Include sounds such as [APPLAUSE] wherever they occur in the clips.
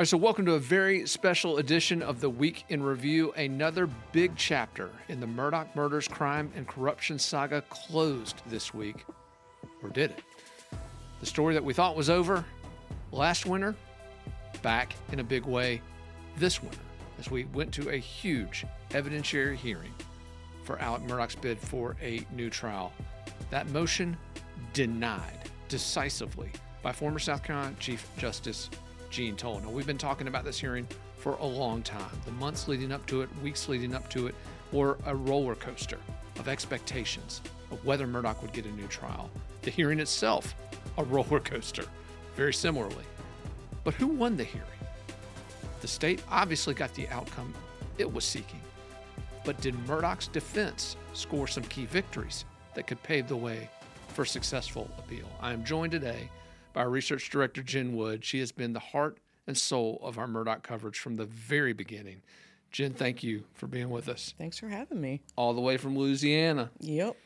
right, so welcome to a very special edition of the Week in Review. Another big chapter in the Murdaugh murders, crime, and corruption saga closed this week. Or did it? The story that we thought was over last winter, back in a big way this winter, as we went to a huge evidentiary hearing for Alec Murdaugh's bid for a new trial. That motion denied decisively by former South Carolina Chief Justice Jean Toal. Now, we've been talking about this hearing for a long time. The months leading up to it, weeks leading up to it, were a roller coaster of expectations of whether Murdaugh would get a new trial. The hearing itself, a [LAUGHS] roller coaster, very similarly. But who won the hearing? The state obviously got the outcome it was seeking. But did Murdaugh's defense score some key victories that could pave the way for successful appeal? I am joined today by our research director, Jen Wood. She has been the heart and soul of our Murdaugh coverage from the very beginning. Jen, thank you for being with us. Thanks for having me. All the way from Louisiana. Yep.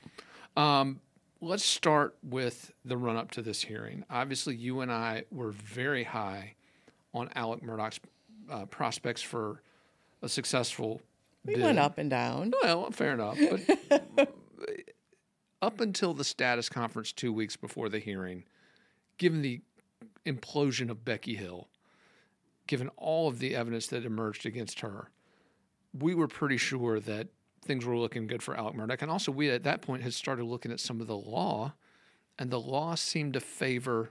Um, let's start with the run up to this hearing. Obviously, you and I were very high on Alec Murdaugh's uh, prospects for a successful. We bid. went up and down. Well, fair enough. But [LAUGHS] up until the status conference two weeks before the hearing, given the implosion of Becky Hill, given all of the evidence that emerged against her, we were pretty sure that things were looking good for Alec Murdaugh. And also, we at that point had started looking at some of the law, and the law seemed to favor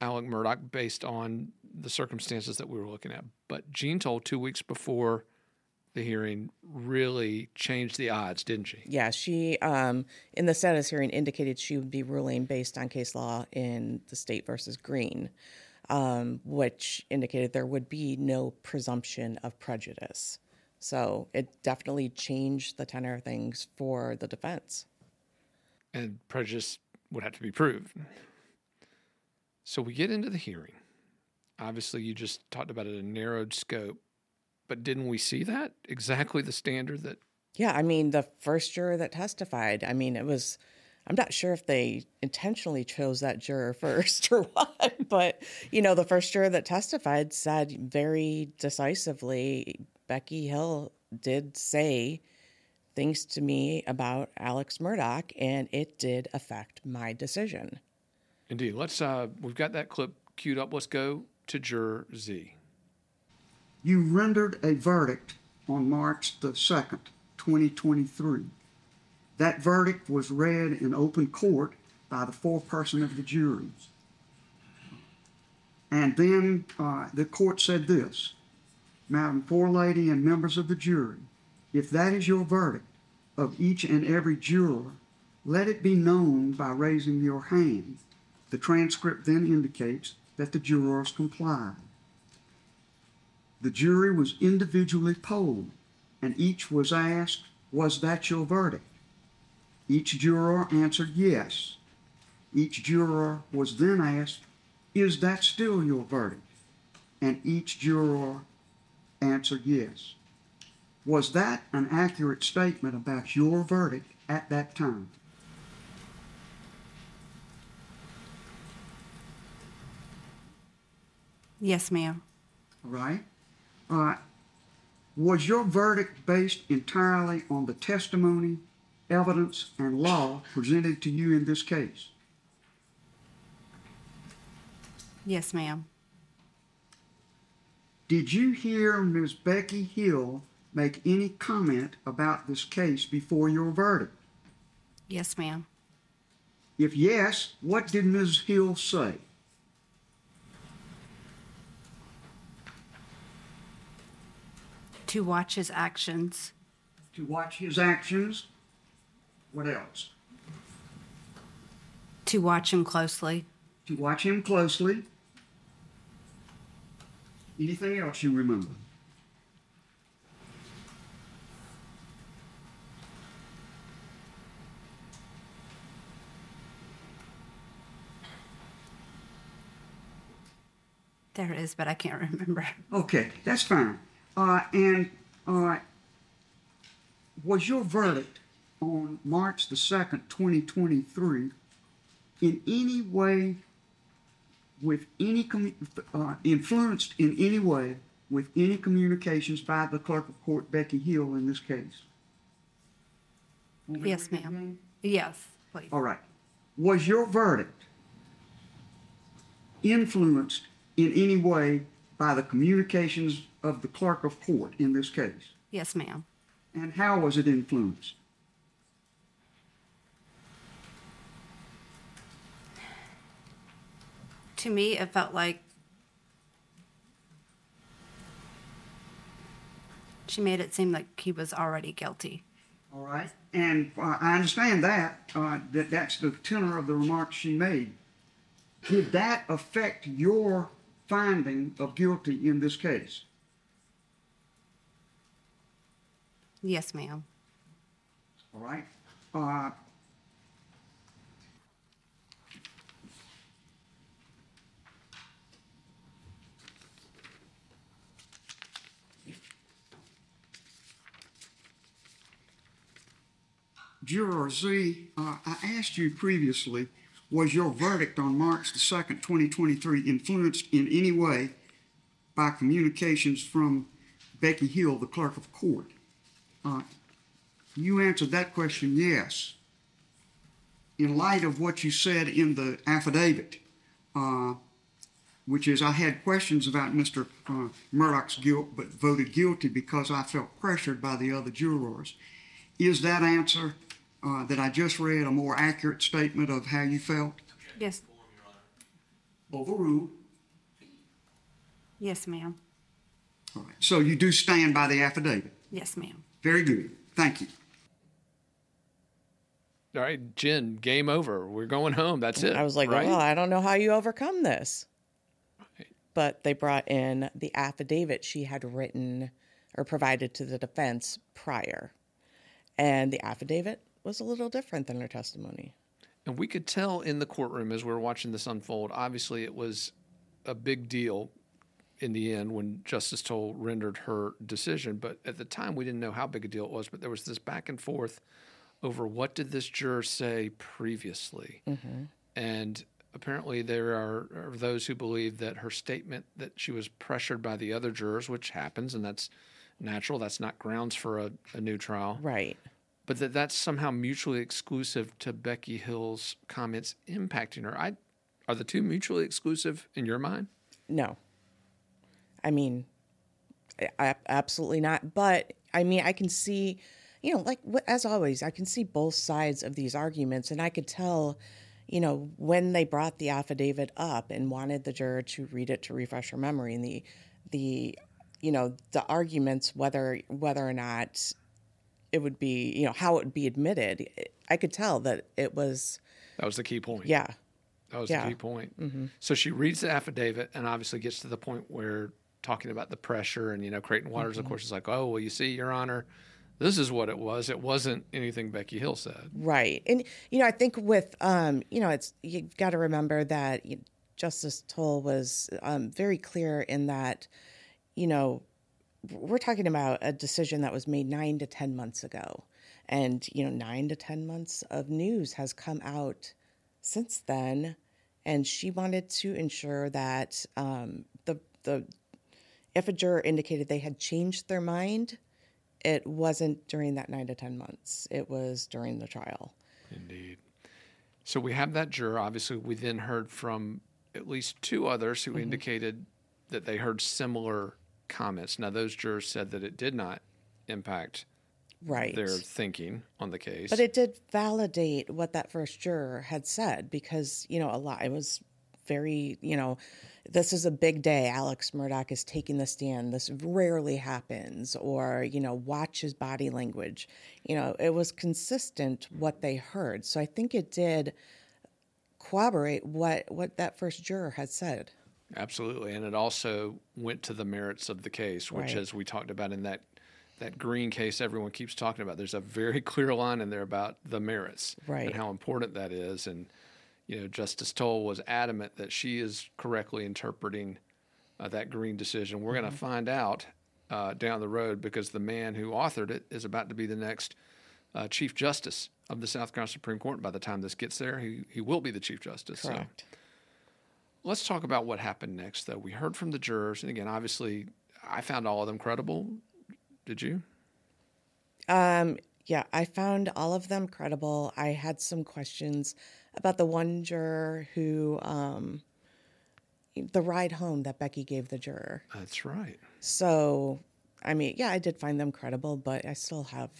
Alec Murdaugh based on the circumstances that we were looking at. But Jean Toal two weeks before the hearing really changed the odds, didn't she? Yeah, she um, in the status hearing indicated she would be ruling based on case law in the state versus Green, um, which indicated there would be no presumption of prejudice. So it definitely changed the tenor of things for the defense. And prejudice would have to be proved. So we get into the hearing. Obviously, you just talked about it a narrowed scope, but didn't we see that exactly the standard that? Yeah, I mean, the first juror that testified, I mean, it was, I'm not sure if they intentionally chose that juror [LAUGHS] first or what, but, you know, the first juror that testified said very decisively Becky Hill did say things to me about Alex Murdaugh, and it did affect my decision. Indeed. Let's. Uh, we've got that clip queued up. Let's go to juror Z. You rendered a verdict on March the 2nd, 2023. That verdict was read in open court by the foreperson of the juries. And then uh, the court said this Madam Forelady and members of the jury, if that is your verdict of each and every juror, let it be known by raising your hand. The transcript then indicates that the jurors complied. The jury was individually polled, and each was asked, Was that your verdict? Each juror answered yes. Each juror was then asked, Is that still your verdict? And each juror answered yes. Was that an accurate statement about your verdict at that time? Yes, ma'am. Right? Uh, was your verdict based entirely on the testimony, evidence, and law presented to you in this case? Yes, ma'am. Did you hear Ms. Becky Hill make any comment about this case before your verdict? Yes, ma'am. If yes, what did Ms. Hill say? To watch his actions. To watch his actions? What else? To watch him closely. To watch him closely. Anything else you remember? There is, but I can't [LAUGHS] remember. Okay, that's fine. Uh, and uh, was your verdict on March the 2nd, 2023, in any way with any commu- uh, influenced in any way with any communications by the clerk of court Becky Hill in this case? Want me to Yes, ma'am. Yes, please. All right. Was your verdict influenced in any way by the communications of the clerk of court in this case? Yes, ma'am. And how was it influenced? To me, it felt like she made it seem like he was already guilty. All right. And uh, I understand that, uh, that that's the tenor of the remarks she made. Did that affect your finding of guilty in this case? Yes, ma'am. All right. Uh, Juror Z, uh, I asked you previously, was your verdict on March the 2nd, 2023 influenced in any way by communications from Becky Hill, the clerk of court? Uh, you answered that question yes. In light of what you said in the affidavit, uh, which is I had questions about Mr. Uh, Murdaugh's guilt, but voted guilty because I felt pressured by the other jurors. Is that answer uh, that I just read a more accurate statement of how you felt? Yes. Overruled. Yes, ma'am. All right. So you do stand by the affidavit. Yes, ma'am. Very good. Thank you. All right, Jen, game over. We're going home. That's it. I was like, right? well, I don't know how you overcome this. But they brought in the affidavit she had written or provided to the defense prior. And the affidavit was a little different than her testimony. And we could tell in the courtroom as we were watching this unfold, obviously it was a big deal in the end when Justice Toal rendered her decision. But at the time, we didn't know how big a deal it was. But there was this back and forth over what did this juror say previously. Mm-hmm. And apparently, there are, are those who believe that her statement that she was pressured by the other jurors, which happens, and that's natural, that's not grounds for a, a new trial Right. But that that's somehow mutually exclusive to Becky Hill's comments impacting her. I are the two mutually exclusive in your mind? No. I mean, I, absolutely not. But I mean, I can see, you know, like as always, I can see both sides of these arguments, and I could tell, you know, when they brought the affidavit up and wanted the juror to read it to refresh her memory, and the, the, you know, the arguments whether whether or not it would be, you know, how it would be admitted. I could tell that it was, That was the key point. yeah, That was Yeah. the key point. So she reads the affidavit and obviously gets to the point where talking about the pressure and you know Creighton Waters of course is like, "Oh, well you see your honor, this is what it was. It wasn't anything Becky Hill said." Right. And, you know, I think with, um, you know, it's, you've got to remember that you Justice Toal was um, very clear in that, you know, we're talking about a decision that was made nine to 10 months ago. And, you know, nine to 10 months of news has come out since then. And she wanted to ensure that um, the, the, if a juror indicated they had changed their mind, it wasn't during that nine to 10 months. It was during the trial. Indeed. So we have that juror. Obviously, we then heard from at least two others who indicated that they heard similar comments. Now, those jurors said that it did not impact Right. their thinking on the case. But it did validate what that first juror had said because, you know, a lot, it was very, you know, this is a big day. Alex Murdaugh is taking the stand. This rarely happens. Or, you know, watch his body language. You know, it was consistent what they heard. So I think it did corroborate what, what that first juror had said. Absolutely, and it also went to the merits of the case, which, Right. as we talked about in that that green case, everyone keeps talking about. There's a very [LAUGHS] clear line in there about the merits Right. and how important that is. And you know, Justice Toal was adamant that she is correctly interpreting uh, that green decision. We're going to find out uh, down the road because the man who authored it is about to be the next uh, Chief Justice of the South Carolina Supreme Court. By the time this gets there, he he will be the Chief Justice. So. Let's talk about what happened next, though. We heard from the jurors, and again, obviously, I found all of them credible. Did you? Um, yeah, I found all of them credible. I had some questions about the one juror who, um, the ride home that Becky gave the juror. That's right. So, I mean, yeah, I did find them credible, but I still have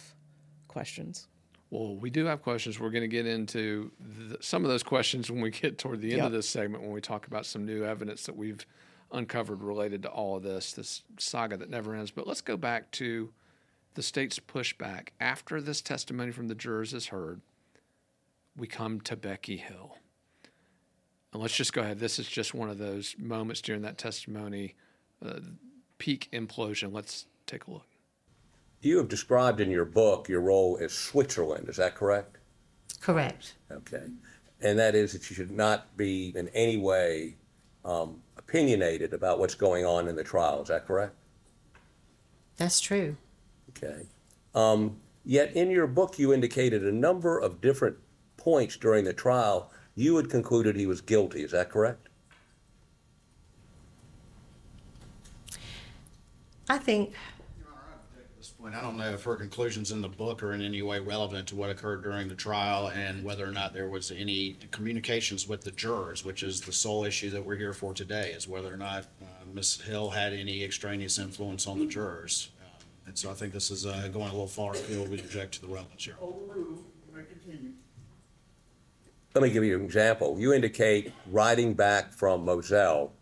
questions. Well, we do have questions. We're going to get into th- some of those questions when we get toward the end of this segment when we talk about some new evidence that we've uncovered related to all of this, this saga that never ends. But let's go back to the state's pushback. After this testimony from the jurors is heard, we come to Becky Hill. And let's just go ahead. This is just one of those moments during that testimony, uh, peak implosion. Let's take a look. You have described in your book your role as Switzerland, is that correct? Correct. Okay. And that is that you should not be in any way um, opinionated about what's going on in the trial, is that correct? That's true. Okay. Um, yet in your book, you indicated a number of different points during the trial you had concluded he was guilty, is that correct? I think At this point, I don't know if her conclusions in the book are in any way relevant to what occurred during the trial and whether or not there was any communications with the jurors, which is the sole issue that we're here for today, is whether or not uh, Ms. Hill had any extraneous influence on the jurors. Um, And so I think this is uh, going a little far afield. Object to the relevance here. Overruled. Continue. Let me give you an example. You indicate riding back from Moselle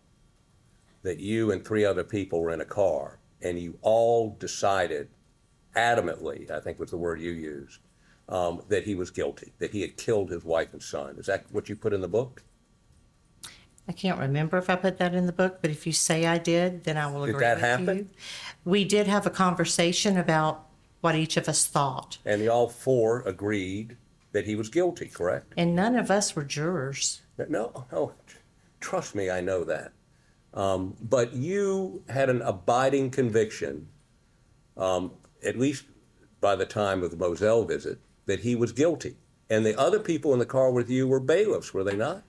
that you and three other people were in a car and you all decided adamantly, I think was the word you used, um, that he was guilty, that he had killed his wife and son. Is that what you put in the book? I can't remember if I put that in the book, but if you say I did, then I will agree with you. Did that with happen? you. We did have a conversation about what each of us thought, And the all four agreed that he was guilty, correct? and none of us were jurors. No, no, trust me, I know that. Um, but you had an abiding conviction, um, at least by the time of the Moselle visit, that he was guilty. And the other people in the car with you were bailiffs, were they not?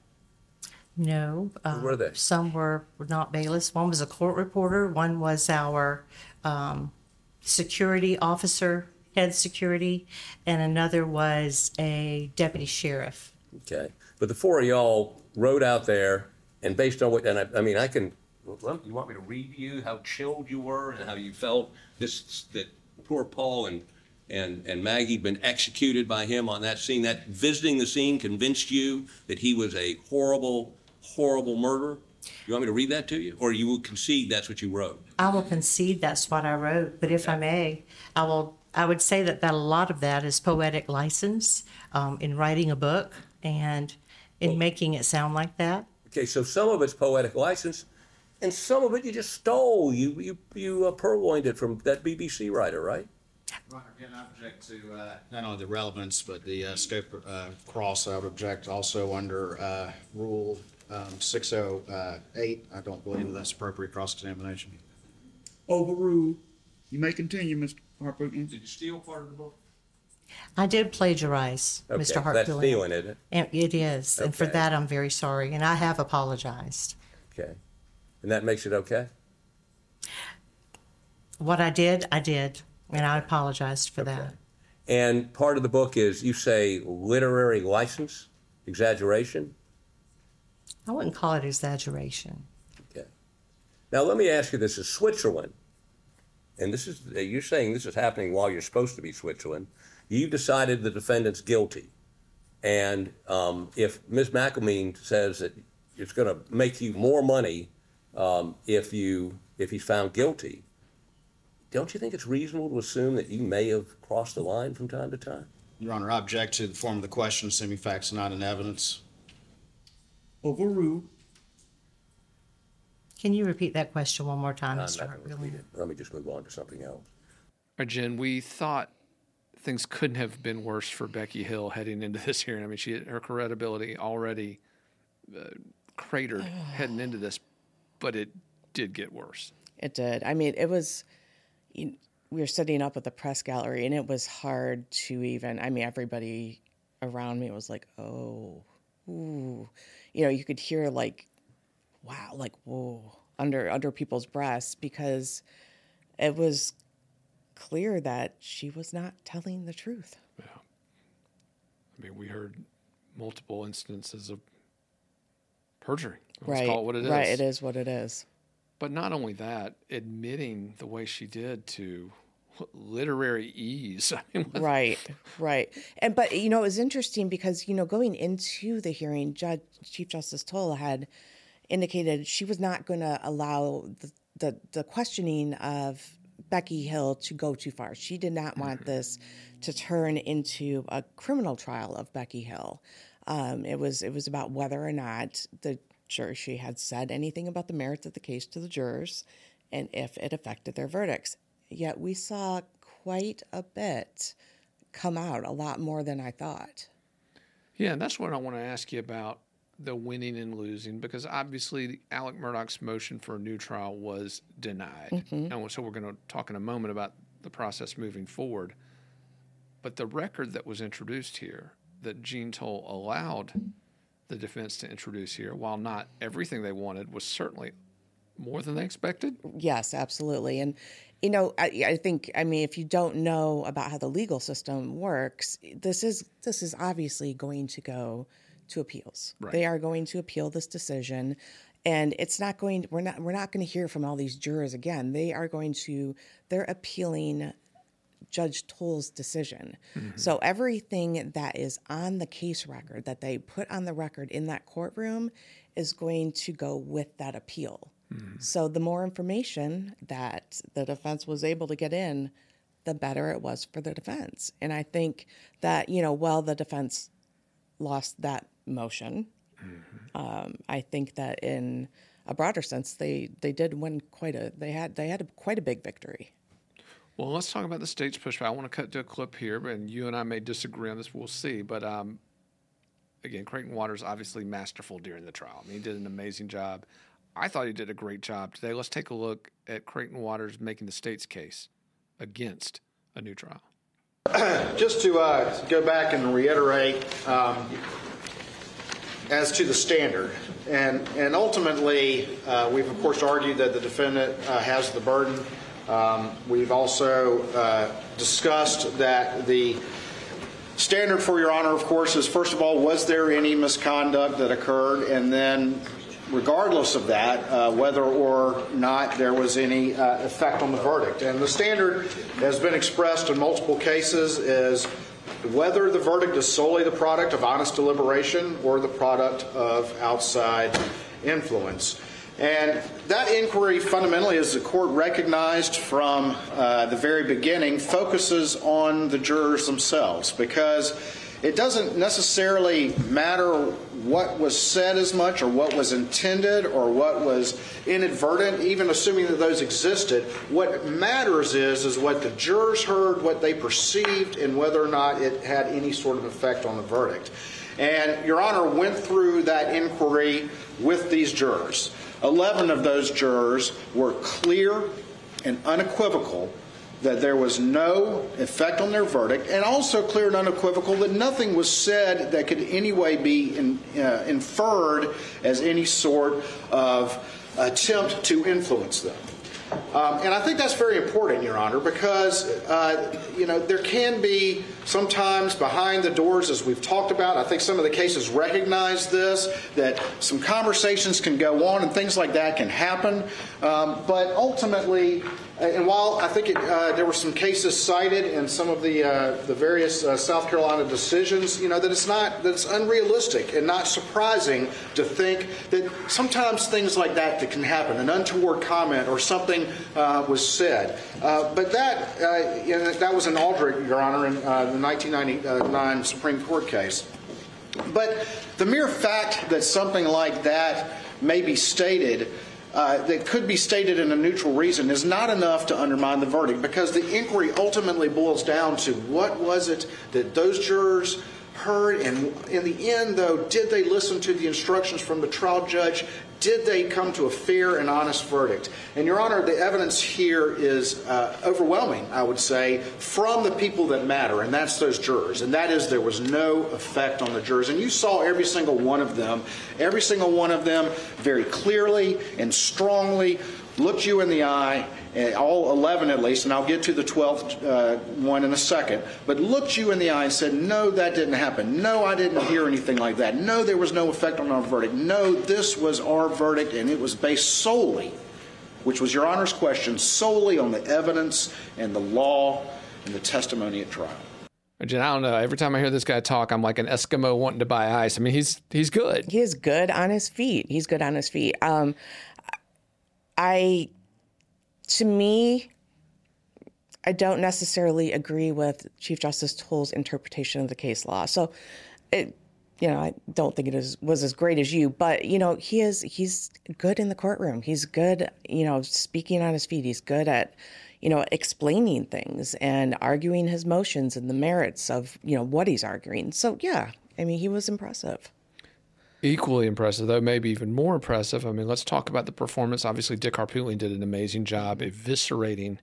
No. um, were they? Some were were not bailiffs. One was a court reporter. One was our um, security officer, head security, and another was a deputy sheriff. Okay. But the four of y'all rode out there, and based on what, and I, I mean, I can, you want me to read you how chilled you were and how you felt this, that poor Paul and, and, and Maggie had been executed by him on that scene? That visiting the scene convinced you that he was a horrible, horrible murderer? You want me to read that to you? Or you will concede that's what you wrote? I will concede that's what I wrote, but if I may, I will. I would say that, that a lot of that is poetic license um, in writing a book and in making it sound like that. Okay, so some of it's poetic license, and some of it you just stole. You, you, you uh, purloined it from that BBC writer, right? Your Honor, again, I object to uh, not only the relevance, but the uh, scope uh, cross. I would object also under uh, Rule um, 608. I don't believe that's appropriate cross-examination. Overruled. You may continue, Mr. Harpootlian. Did you steal part of the book? I did plagiarize, Okay, Mr. That's stealing, isn't it? And it is, and for that I'm very sorry, and I have apologized. Okay. And that makes it okay? What I did, I did, and I apologized for that. And part of the book is you say literary license, exaggeration. I wouldn't call it exaggeration. Okay. Now let me ask you this: Is Switzerland, and this is you're saying this is happening while you're supposed to be Switzerland. You've decided the defendant's guilty, and um, if Ms. McElmeen says that it's going to make you more money um, if you if he's found guilty, don't you think it's reasonable to assume that you may have crossed the line from time to time? Your Honor, I object to the form of the question, assuming facts are not in evidence. Overruled. Can you repeat that question one more time, I'm Mr. not going to Hartfield? it. Let me just move on to something else. All right, Jen, we thought things couldn't have been worse for Becky Hill heading into this hearing. I mean, she her credibility already uh, cratered heading into this, but it did get worse. It did. I mean, it was. You, we were sitting up at the press gallery, and it was hard to even. I mean, everybody around me was like, "Oh, ooh," you know. You could hear like wow, like whoa, under under people's breaths because it was clear that she was not telling the truth. Yeah. I mean, we heard multiple instances of perjury. Let's right. call it what it is. Right. It is what it is. But not only that, admitting the way she did to literary ease. [LAUGHS] I mean, Right, right. And but you know, it was interesting because you know, going into the hearing, Judge Chief Justice Toal had indicated she was not going to allow the, the the questioning of Becky Hill to go too far. She did not want mm-hmm. this to turn into a criminal trial of Becky Hill. Um, it was it was about whether or not the jury she had said anything about the merits of the case to the jurors, and if it affected their verdicts. Yet we saw quite a bit come out, a lot more than I thought. Yeah, and that's what I want to ask you about the winning and losing, because obviously Alec Murdaugh's motion for a new trial was denied. And so we're going to talk in a moment about the process moving forward. But the record that was introduced here, that Jean Toal allowed the defense to introduce here, while not everything they wanted, was certainly more than they expected. Yes, absolutely. And, you know, I, I think, I mean, if you don't know about how the legal system works, this is this is obviously going to go to appeals. Right. They are going to appeal this decision. And it's not going we're not we're not going to hear from all these jurors again. They are going to they're appealing Judge Toal's decision. Mm-hmm. So everything that is on the case record that they put on the record in that courtroom is going to go with that appeal. Mm-hmm. So the more information that the defense was able to get in, the better it was for the defense. And I think that, you know, while the defense lost that motion, mm-hmm. um, I think that in a broader sense, they, they did win quite a they had they had a, quite a big victory. Well, let's talk about the state's pushback. I want to cut to a clip here, and you and I may disagree on this. We'll see. But um, again, Creighton Waters obviously masterful during the trial. I mean, he did an amazing job. I thought he did a great job today. Let's take a look at Creighton Waters making the state's case against a new trial. [CLEARS THROAT] Just to uh, go back and reiterate um, as to the standard, and and ultimately, uh, we've of course argued that the defendant uh, has the burden. Um, we've also uh, discussed that the standard for your honor, of course, is first of all, was there any misconduct that occurred, and then. Regardless of that, uh, whether or not there was any uh, effect on the verdict. And the standard has been expressed in multiple cases is whether the verdict is solely the product of honest deliberation or the product of outside influence. And that inquiry, fundamentally, as the court recognized from uh, the very beginning, focuses on the jurors themselves because it doesn't necessarily matter what was said as much or what was intended or what was inadvertent, even assuming that those existed. What matters is is what the jurors heard, what they perceived, and whether or not it had any sort of effect on the verdict. And Your Honor went through that inquiry with these jurors. Eleven of those jurors were clear and unequivocal that there was no effect on their verdict, and also clear and unequivocal that nothing was said that could any way be in, uh, inferred as any sort of attempt to influence them. Um, and I think that's very important, Your Honor, because uh, you know there can be sometimes behind the doors, as we've talked about. I think some of the cases recognize this that some conversations can go on and things like that can happen. Um, but ultimately, and while I think it, uh, there were some cases cited in some of the uh, the various uh, South Carolina decisions, you know that it's not that it's unrealistic and not surprising to think that sometimes things like that, that can happen, an untoward comment or something uh, was said. Uh, but that uh, you know, that was an Aldrich, Your Honor, in uh, the 1999 Supreme Court case. But the mere fact that something like that may be stated uh, that could be stated in a neutral reason is not enough to undermine the verdict because the inquiry ultimately boils down to what was it that those jurors heard, and in the end, though, did they listen to the instructions from the trial judge? Did they come to a fair and honest verdict? And, Your Honor, the evidence here is uh, overwhelming, I would say, from the people that matter, and that's those jurors. And that is there was no effect on the jurors. And you saw every single one of them, every single one of them very clearly and strongly looked you in the eye all 11 at least, and I'll get to the 12th uh, one in a second, but looked you in the eye and said, No, that didn't happen. No, I didn't hear anything like that. No, there was no effect on our verdict. No, this was our verdict, and it was based solely, which was Your Honor's question, solely on the evidence and the law and the testimony at trial. I don't know. Every time I hear this guy talk, I'm like an Eskimo wanting to buy ice. I mean, he's he's good. He is good on his feet. He's good on his feet. Um, I to me, I don't necessarily agree with Chief Justice Toal's interpretation of the case law. So, it, you know, I don't think it is was as great as you, but you know, he is he's good in the courtroom. He's good, you know, speaking on his feet. He's good at, you know, explaining things and arguing his motions and the merits of you know what he's arguing. So yeah, I mean, he was impressive. Equally impressive, though, maybe even more impressive. I mean, let's talk about the performance. Obviously, Dick Harpootlian did an amazing job eviscerating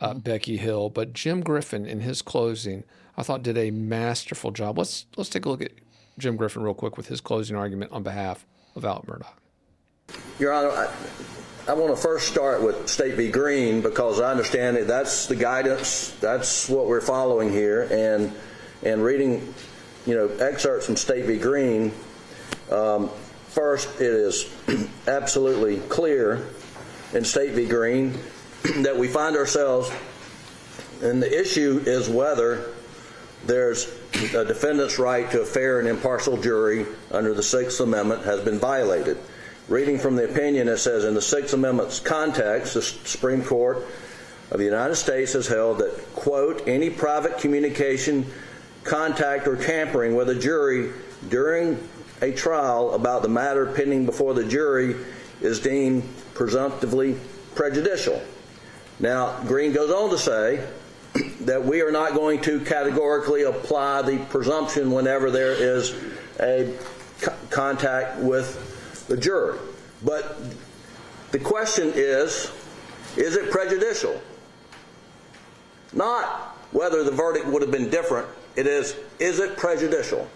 uh, mm-hmm. Becky Hill, but Jim Griffin in his closing, I thought did a masterful job. Let's let's take a look at Jim Griffin real quick with his closing argument on behalf of Alec Murdaugh. Your Honor, I, I want to first start with State v. Green because I understand that that's the guidance, that's what we're following here, and and reading, you know, excerpts from State v. Green um, first, it is absolutely clear in State v. Green [CLEARS THROAT] that we find ourselves, and the issue is whether there's a defendant's right to a fair and impartial jury under the Sixth Amendment has been violated. Reading from the opinion, it says in the Sixth Amendment's context, the Supreme Court of the United States has held that, quote, any private communication, contact, or tampering with a jury during a trial about the matter pending before the jury is deemed presumptively prejudicial. Now, Green goes on to say that we are not going to categorically apply the presumption whenever there is a c- contact with the jury. But the question is is it prejudicial? Not whether the verdict would have been different, it is is it prejudicial?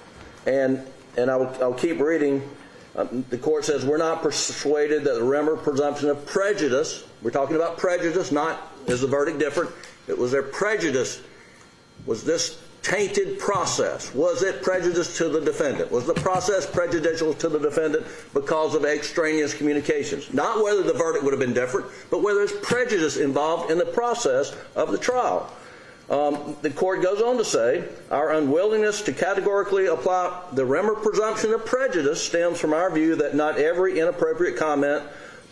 And and I'll, I'll keep reading. Um, the court says we're not persuaded that the Remmer presumption of prejudice, we're talking about prejudice, not is the verdict different? It was their prejudice. Was this tainted process? Was it prejudice to the defendant? Was the process prejudicial to the defendant because of extraneous communications? Not whether the verdict would have been different, but whether there's prejudice involved in the process of the trial. Um, the court goes on to say our unwillingness to categorically apply the Remmer presumption of prejudice stems from our view that not every inappropriate comment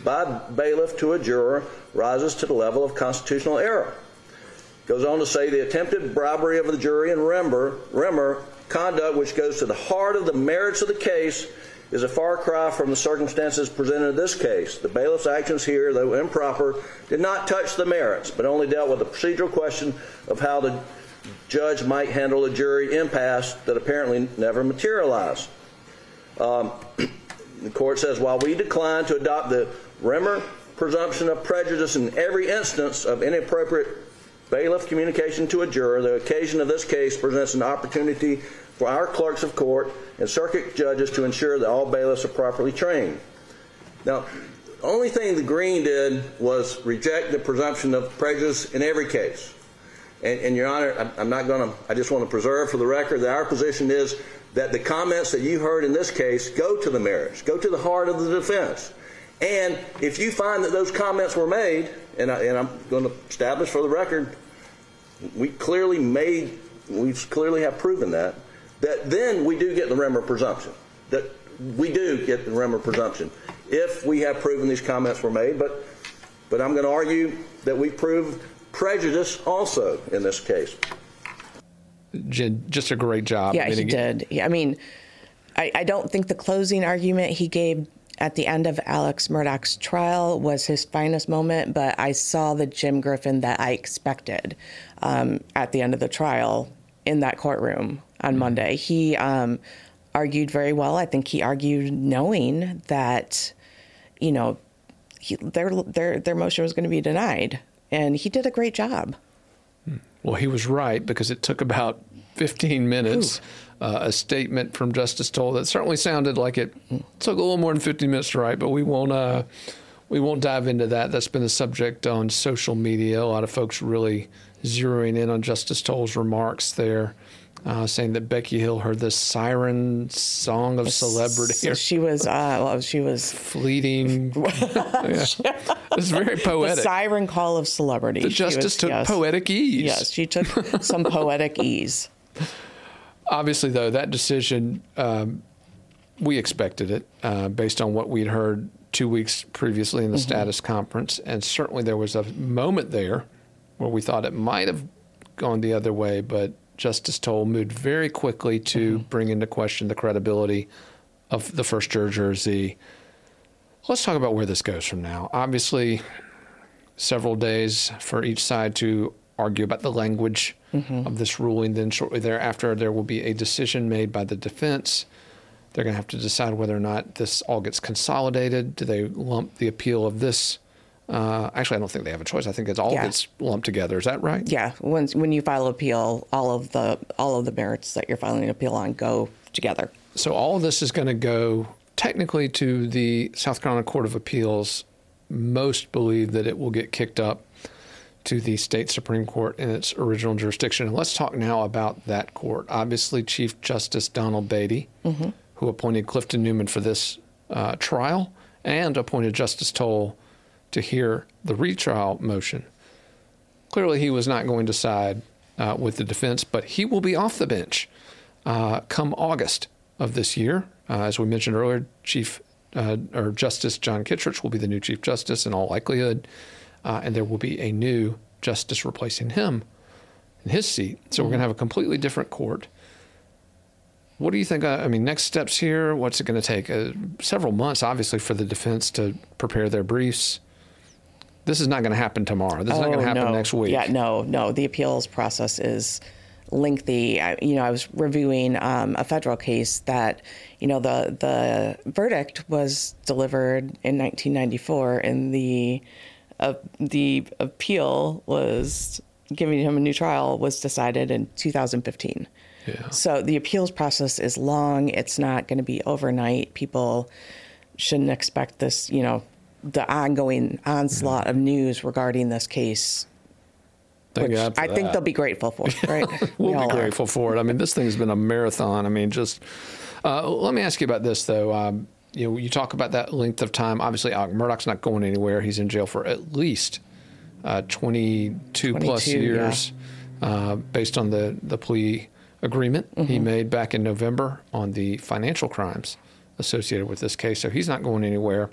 by bailiff to a juror rises to the level of constitutional error. Goes on to say the attempted bribery of the jury in Remmer, Remmer conduct which goes to the heart of the merits of the case is a far cry from the circumstances presented in this case. The bailiff's actions here, though improper, did not touch the merits, but only dealt with the procedural question of how the judge might handle a jury impasse that apparently never materialized. Um, [CLEARS THROAT] the court says while we decline to adopt the Remmer presumption of prejudice in every instance of inappropriate bailiff communication to a juror, the occasion of this case presents an opportunity for our clerks of court and circuit judges to ensure that all bailiffs are properly trained. Now, the only thing the Green did was reject the presumption of prejudice in every case. And, and Your Honor, I'm not going to, I just want to preserve for the record that our position is that the comments that you heard in this case go to the merits, go to the heart of the defense. And if you find that those comments were made, and, I, and I'm going to establish for the record, we clearly made, we clearly have proven that, that then we do get the Remmer presumption. That we do get the Remmer presumption if we have proven these comments were made. But, but I'm going to argue that we proved prejudice also in this case. Just a great job. Yeah, he did. I mean, I, I don't think the closing argument he gave at the end of Alex Murdaugh's trial was his finest moment, but I saw the Jim Griffin that I expected um, at the end of the trial in that courtroom on. Monday. He um, argued very well. I think he argued knowing that, you know, he, their their their motion was going to be denied, and he did a great job. Well, he was right because it took about 15 minutes. Uh, a statement from Justice Toal that certainly sounded like it took a little more than 15 minutes to write, but we won't uh, we won't dive into that. That's been the subject on social media. A lot of folks really zeroing in on Justice Toal's remarks there, uh, saying that Becky Hill heard the siren song of celebrity. So she was, uh, well, she was fleeting. [LAUGHS] [LAUGHS] yeah. It's very the poetic. siren call of celebrity. The justice was- took yes. poetic ease. Yes, she took some poetic ease. [LAUGHS] Obviously, though, that decision, um, we expected it uh, based on what we'd heard two weeks previously in the status conference. And certainly there was a moment there where we thought it might have gone the other way, but Justice Toal moved very quickly to mm-hmm. bring into question the credibility of the first juror, Jersey. Let's talk about where this goes from now. Obviously, several days for each side to argue about the language mm-hmm. of this ruling. Then, shortly thereafter, there will be a decision made by the defense. They're going to have to decide whether or not this all gets consolidated. Do they lump the appeal of this? Uh, actually, I don't think they have a choice. I think it's all Yeah. gets lumped together. Is that right? Yeah, when when you file an appeal, all of the all of the merits that you're filing an appeal on go together. So all of this is going to go technically to the South Carolina Court of Appeals. Most believe that it will get kicked up to the state Supreme Court in its original jurisdiction. And let's talk now about that court. Obviously, Chief Justice Donald Beatty, who appointed Clifton Newman for this uh, trial and appointed Justice Toal to hear the retrial motion. Clearly, he was not going to side uh, with the defense, but he will be off the bench uh, come August of this year. Uh, as we mentioned earlier, Chief uh, or Justice John Kittredge will be the new Chief Justice in all likelihood, uh, and there will be a new justice replacing him in his seat. So we're going to have a completely different court. What do you think? Uh, I mean, next steps here. What's it going to take? Several months, obviously, for the defense to prepare their briefs. This is not going to happen tomorrow. This is not going to happen Oh, no. next week. Yeah, no, no. The appeals process is lengthy. I, you know, I was reviewing um, a federal case that, you know, the the verdict was delivered in 1994, and the uh, the appeal was giving him a new trial was decided in 2015. Yeah. So the appeals process is long. It's not going to be overnight. People shouldn't expect this, you know, the ongoing onslaught of news regarding this case. Thank which I think they'll be grateful for, [LAUGHS] right? We We'll all be are. grateful for it. I mean, this thing's been a marathon. I mean, just uh, let me ask you about this though. Um, you know, you talk about that length of time. Obviously, Alec Murdaugh's not going anywhere. He's in jail for at least uh, 22, plus 22, years, uh, based on the the plea agreement he Mm-hmm. made back in November on the financial crimes associated with this case. So he's not going anywhere.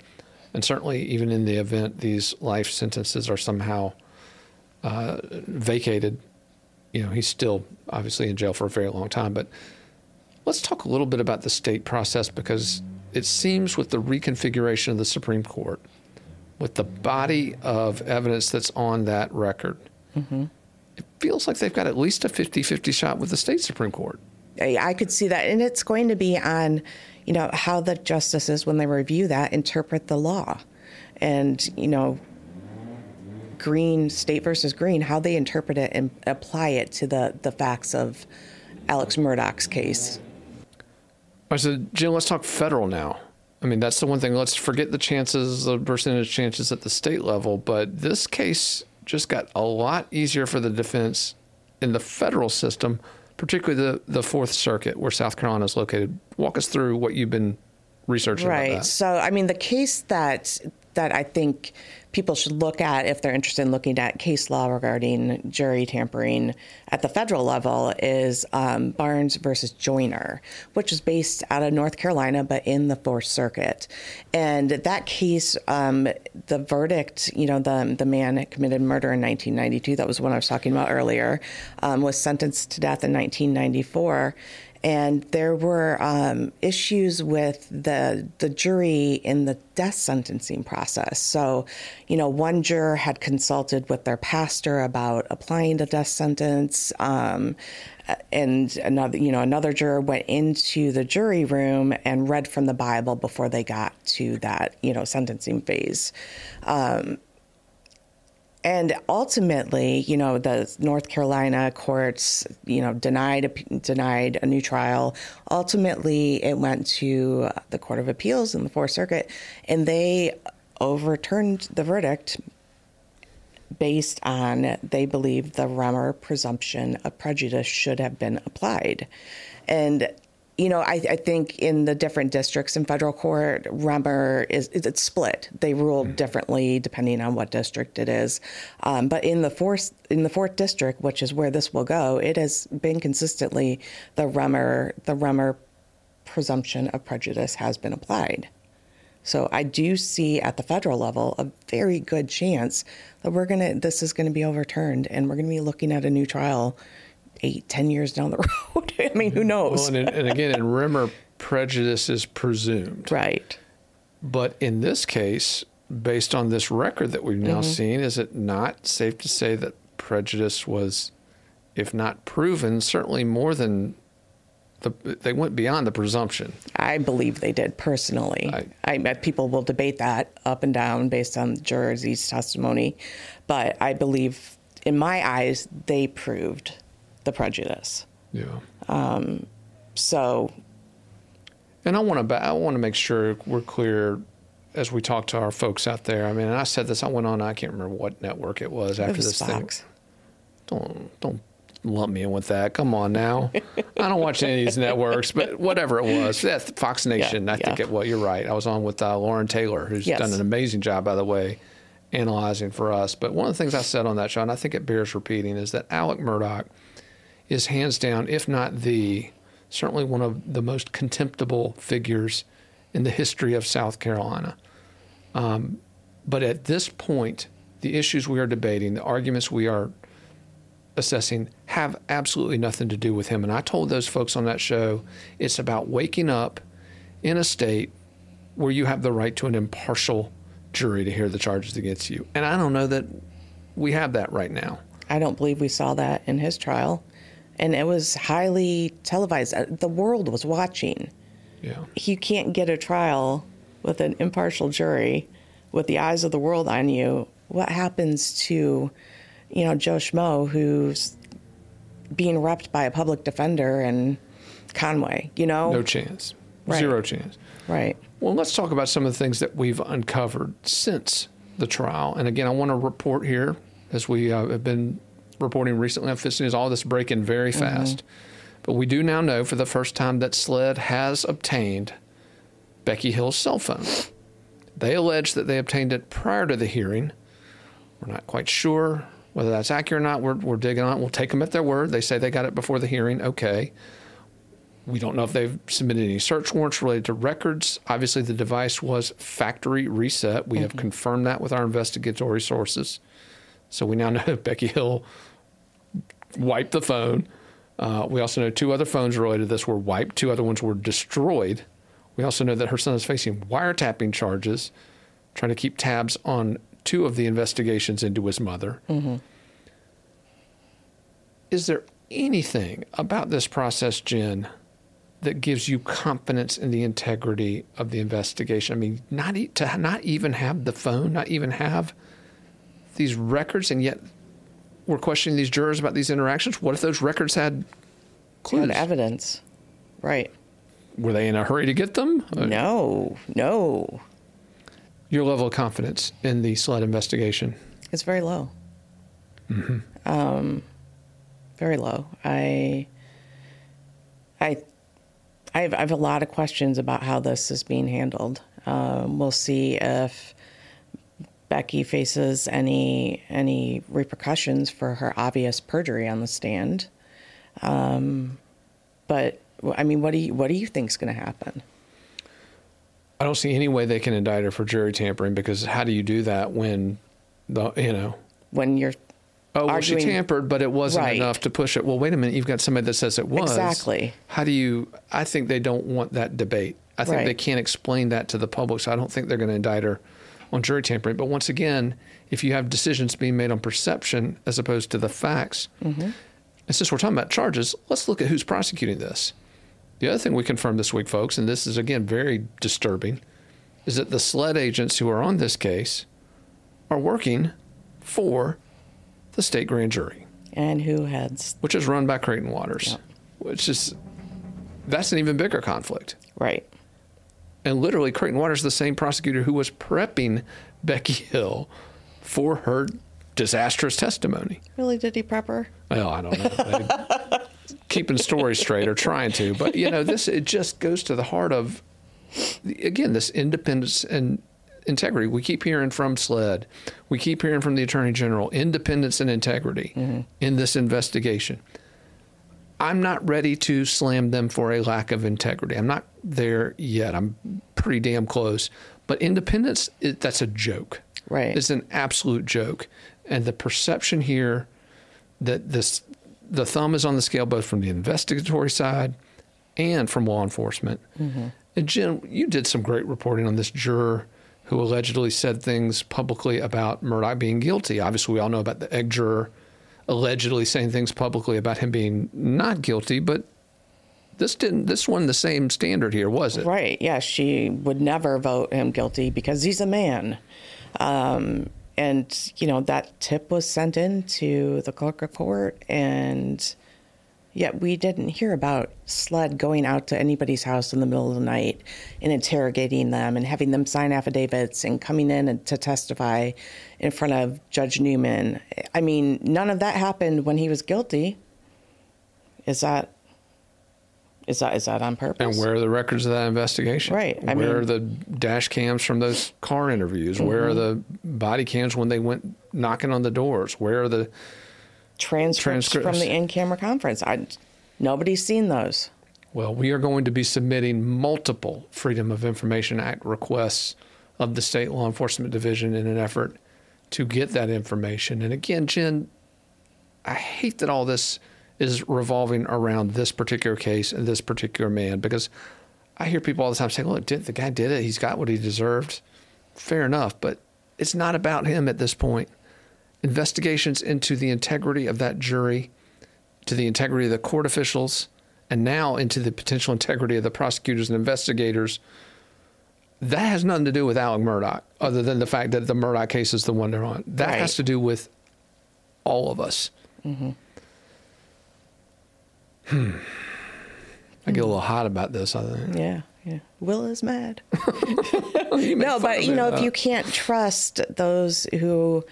And certainly, even in the event these life sentences are somehow uh, vacated, you know, he's still obviously in jail for a very long time. But let's talk a little bit about the state process because it seems with the reconfiguration of the Supreme Court, with the body of evidence that's on that record, it feels like they've got at least a 50 50 shot with the state Supreme Court. I I could see that, and it's going to be on, you know, how the justices, when they review that, interpret the law, and you know, Green State versus Green, how they interpret it and apply it to the the facts of Alex Murdaugh's case. I said, Jill, let's talk federal now. I mean, that's the one thing. Let's forget the chances, the percentage chances at the state level. But this case just got a lot easier for the defense in the federal system, particularly the, the Fourth Circuit, where South Carolina is located. Walk us through what you've been researching Right. about that. So, I mean, the case that that I think people should look at if they're interested in looking at case law regarding jury tampering at the federal level is um, Barnes versus Joyner, which is based out of North Carolina but in the Fourth Circuit. And that case, um, the verdict, you know, the the man committed murder in 1992, that was one I was talking about earlier, um, was sentenced to death in 1994 and there were um, issues with the the jury in the death sentencing process. So, you know, one juror had consulted with their pastor about applying the death sentence. Um, and another, you know, another juror went into the jury room and read from the Bible before they got to that, you know, sentencing phase. Um, and ultimately, you know, the North Carolina courts, you know, denied denied a new trial. Ultimately, it went to uh, the Court of Appeals in the Fourth Circuit, and they overturned the verdict based on they believe the Remmer presumption of prejudice should have been applied. And you know, I, I, think in the different districts in federal court, Remmer is it's split. They rule mm-hmm. differently depending on what district it is. Um, but in the fourth in the fourth district, which is where this will go, it has been consistently the Remmer the Remmer presumption of prejudice has been applied. So I do see at the federal level a very good chance that we're gonna this is gonna be overturned and we're gonna be looking at a new trial eight, ten years down the [LAUGHS] road. I mean, who knows? Well, and, and again, in Remmer, prejudice is presumed. Right. But in this case, based on this record that we've now mm-hmm. seen, is it not safe to say that prejudice was, if not proven, certainly more than the, they went beyond the presumption. I believe they did personally. I, I, people will debate that up and down based on Jersey's testimony, but I believe, in my eyes, they proved the prejudice. Yeah. Um, so. And I want to I want to make sure we're clear as we talk to our folks out there. I mean, I said this. I went on. I can't remember what network it was after it was this Fox. thing. Don't don't lump me in with that. Come on now. I don't watch any of these networks, but whatever it was, yeah, Fox Nation. Yeah, I think it. Well, you're right. I was on with uh, Lauren Taylor, who's yes. done an amazing job, by the way, analyzing for us. But one of the things I said on that show, and I think it bears repeating, is that Alec Murdaugh is hands down, if not the, certainly one of the most contemptible figures in the history of South Carolina. Um, but at this point, the issues we are debating, the arguments we are assessing, have absolutely nothing to do with him. And I told those folks on that show it's about waking up in a state where you have the right to an impartial jury to hear the charges against you. And I don't know that we have that right now. I don't believe we saw that in his trial and it was highly televised. Uh, the world was watching. Yeah. You can't get a trial with an impartial jury with the eyes of the world on you. What happens to, you know, Joe Schmo who's being repped by a public defender and Conway, you know? No chance. Right. Zero chance. Right. Well, let's talk about some of the things that we've uncovered since the trial. And again, I want to report here, as we uh, have been reporting recently on Fitz News, all this breaking very mm-hmm. fast. Mm-hmm. But we do now know for the first time that SLED has obtained Becky Hill's cell phone. They allege that they obtained it prior to the hearing. We're not quite sure whether that's accurate or not. We're, we're digging on it. We'll take them at their word. They say they got it before the hearing. Okay. We don't know if they've submitted any search warrants related to records. Obviously, the device was factory reset. We mm-hmm. have confirmed that with our investigatory sources. So we now [LAUGHS] know Becky Hill wiped the phone. Uh, we also know two other phones related to this were wiped, two other ones were destroyed. We also know that her son is facing wiretapping charges, trying to keep tabs on two of the investigations into his mother. Mm-hmm. Is there anything about this process, Jen, that gives you confidence in the integrity of the investigation? I mean, not e- to not even have the phone, not even have these records, and yet we're questioning these jurors about these interactions. What if those records had clues? Had evidence, right? Were they in a hurry to get them? No, no. Your level of confidence in the SLED investigation? It's very low. Mm-hmm. Um, very low. I, I, I have, I have, a lot of questions about how this is being handled. Um, we'll see if Becky faces any any repercussions for her obvious perjury on the stand. Um, but I mean, what do you what do you think is going to happen? I don't see any way they can indict her for jury tampering because how do you do that when the you know when you're Oh, well, she tampered, but it wasn't Right. enough to push it. Well, wait a minute. You've got somebody that says it was. Exactly. How do you? I think they don't want that debate. I think Right. they can't explain that to the public, so I don't think they're going to indict her on jury tampering. But once again, if you have decisions being made on perception as opposed to the facts, Mm-hmm. and since we're talking about charges, let's look at who's prosecuting this. The other thing we confirmed this week, folks, and this is again very disturbing, is that the SLED agents who are on this case are working for the state grand jury, And who heads? which is run by Creighton Waters, which is that's an even bigger conflict. Right. And literally, Creighton Waters is the same prosecutor who was prepping Becky Hill for her disastrous testimony. Really, did he prep her? Well, I don't know. [LAUGHS] Keeping stories straight or trying to, but you know, this it just goes to the heart of again this independence and integrity. We keep hearing from SLED, we keep hearing from the Attorney General, independence and integrity mm-hmm. in this investigation. I'm not ready to slam them for a lack of integrity. I'm not there yet. I'm pretty damn close. But independence, it, that's a joke. Right. It's an absolute joke. And the perception here that this the thumb is on the scale both from the investigatory side and from law enforcement. Mm-hmm. And Jen, you did some great reporting on this juror who allegedly said things publicly about Murdaugh being guilty. Obviously, we all know about the egg juror allegedly saying things publicly about him being not guilty, but this didn't. This one the same standard here, was it? Right. Yeah, she would never vote him guilty because he's a man. Um, and, you know, that tip was sent in to the clerk of court, and yet we didn't hear about SLED going out to anybody's house in the middle of the night and interrogating them and having them sign affidavits and coming in and to testify in front of Judge Newman. I mean, none of that happened when he was guilty. Is that is that is that on purpose? And where are the records of that investigation? Right, I where are the dash cams from those car interviews? Where are mm-hmm. the body cams when they went knocking on the doors? Where are the transcripts, from the in-camera conference. I, nobody's seen those. Well, we are going to be submitting multiple Freedom of Information Act requests of the State Law Enforcement Division in an effort to get that information. And again, Jen, I hate that all this is revolving around this particular case and this particular man because I hear people all the time saying, look, did, the guy did it. He's got what he deserved. Fair enough. But it's not about him at this point. Investigations into the integrity of that jury, to the integrity of the court officials, and now into the potential integrity of the prosecutors and investigators. That has nothing to do with Alec Murdaugh, other than the fact that the Murdaugh case is the one they're on. That Right. has to do with all of us. Hmm. I get a little hot about this. I think. Yeah, yeah. Will is mad. [LAUGHS] No, but you know, if you can't trust those who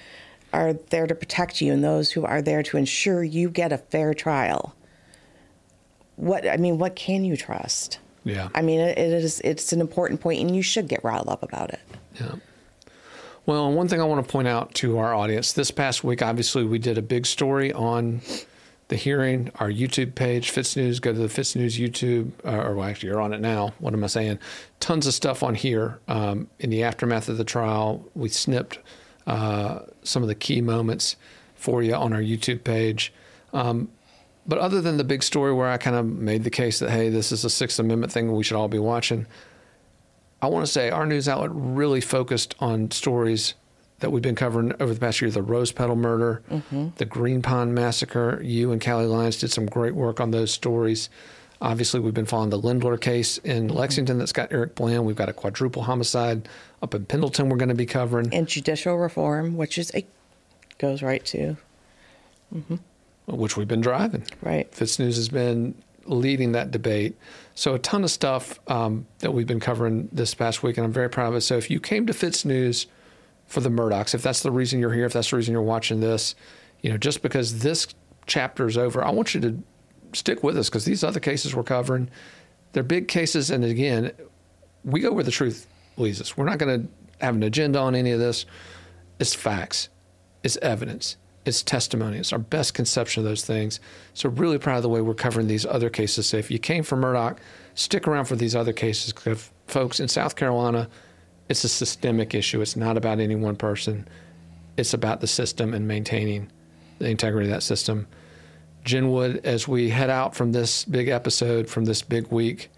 are there to protect you and those who are there to ensure you get a fair trial, what I mean, what can you trust? yeah, I mean, it, it is it's an important point, and you should get riled up about it. yeah. Well, one thing I want to point out to our audience this past week, obviously, we did a big story on the hearing. Our YouTube page, Fitz News, go to the Fitz News YouTube, uh, or well, actually, you're on it now. What am I saying? Tons of stuff on here. Um, in the aftermath of the trial, we snipped uh, some of the key moments for you on our YouTube page. Um, but other than the big story where I kind of made the case that, hey, this is a Sixth Amendment thing we should all be watching, I want to say our news outlet really focused on stories that we've been covering over the past year the Rose Petal murder, the Green Pond massacre. You and Callie Lyons did some great work on those stories. Obviously, we've been following the Lindler case in Lexington that's got Eric Bland. We've got a quadruple homicide up in Pendleton we're going to be covering, And judicial reform, which is a goes right to which we've been driving. right. Fitz News has been leading that debate. So a ton of stuff um, that we've been covering this past week, and I'm very proud of it. So if you came to Fitz News for the Murdaughs, if that's the reason you're here, if that's the reason you're watching this, you know, just because this chapter is over, I want you to stick with us because these other cases we're covering, they're big cases, and again, we go where the truth leads us. We're not going to have an agenda on any of this. It's facts, it's evidence, it's testimony. It's our best conception of those things. So, really proud of the way we're covering these other cases. So, if you came from Murdaugh, stick around for these other cases. 'cause folks, in South Carolina, it's a systemic issue. It's not about any one person, it's about the system and maintaining the integrity of that system. Jen Wood, as we head out from this big episode, from this big week,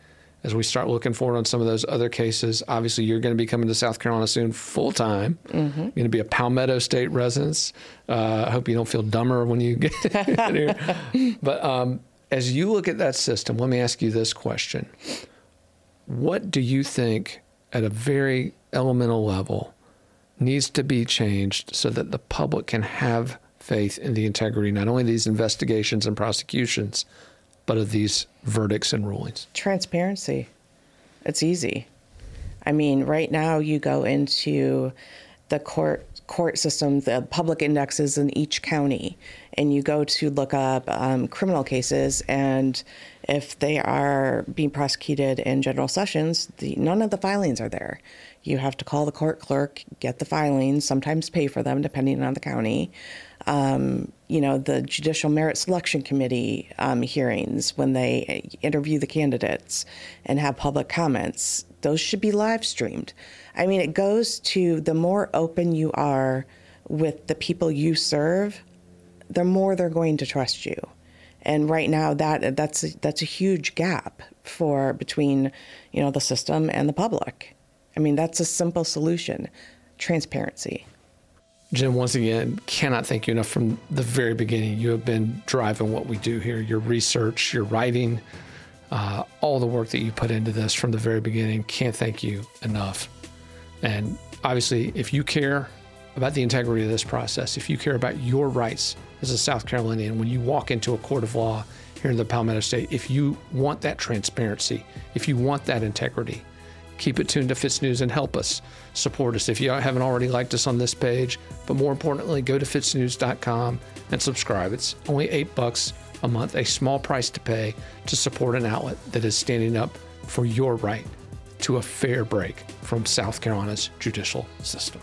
as we start looking forward on some of those other cases, obviously you're going to be coming to South Carolina soon full time. Mm-hmm. You're going to be a Palmetto State resident. Uh, I hope you don't feel dumber when you get [LAUGHS] here. But um, as you look at that system, let me ask you this question What do you think, at a very elemental level, needs to be changed so that the public can have faith in the integrity not only of these investigations and prosecutions, but of these verdicts and rulings? Transparency. It's easy. I mean, right now you go into the court court system, the public indexes in each county, and you go to look up um, criminal cases, and if they are being prosecuted in general sessions, the, none of the filings are there. You have to call the court clerk, get the filings, sometimes pay for them depending on the county. Um, you know, the Judicial Merit Selection Committee um, hearings when they interview the candidates and have public comments, those should be live streamed. I mean, it goes to the more open you are with the people you serve, the more they're going to trust you. And right now, that that's a, that's a huge gap for between you know the system and the public. I mean, that's a simple solution: transparency. Jim, once again, cannot thank you enough from the very beginning. You have been driving what we do here your research, your writing, uh, all the work that you put into this from the very beginning. Can't thank you enough. And obviously, if you care about the integrity of this process, if you care about your rights as a South Carolinian, when you walk into a court of law here in the Palmetto State, if you want that transparency, if you want that integrity, keep it tuned to Fitz News and help us support us. If you haven't already liked us on this page, but more importantly, go to fitznews.com and subscribe. It's only eight bucks a month, a small price to pay to support an outlet that is standing up for your right to a fair break from South Carolina's judicial system.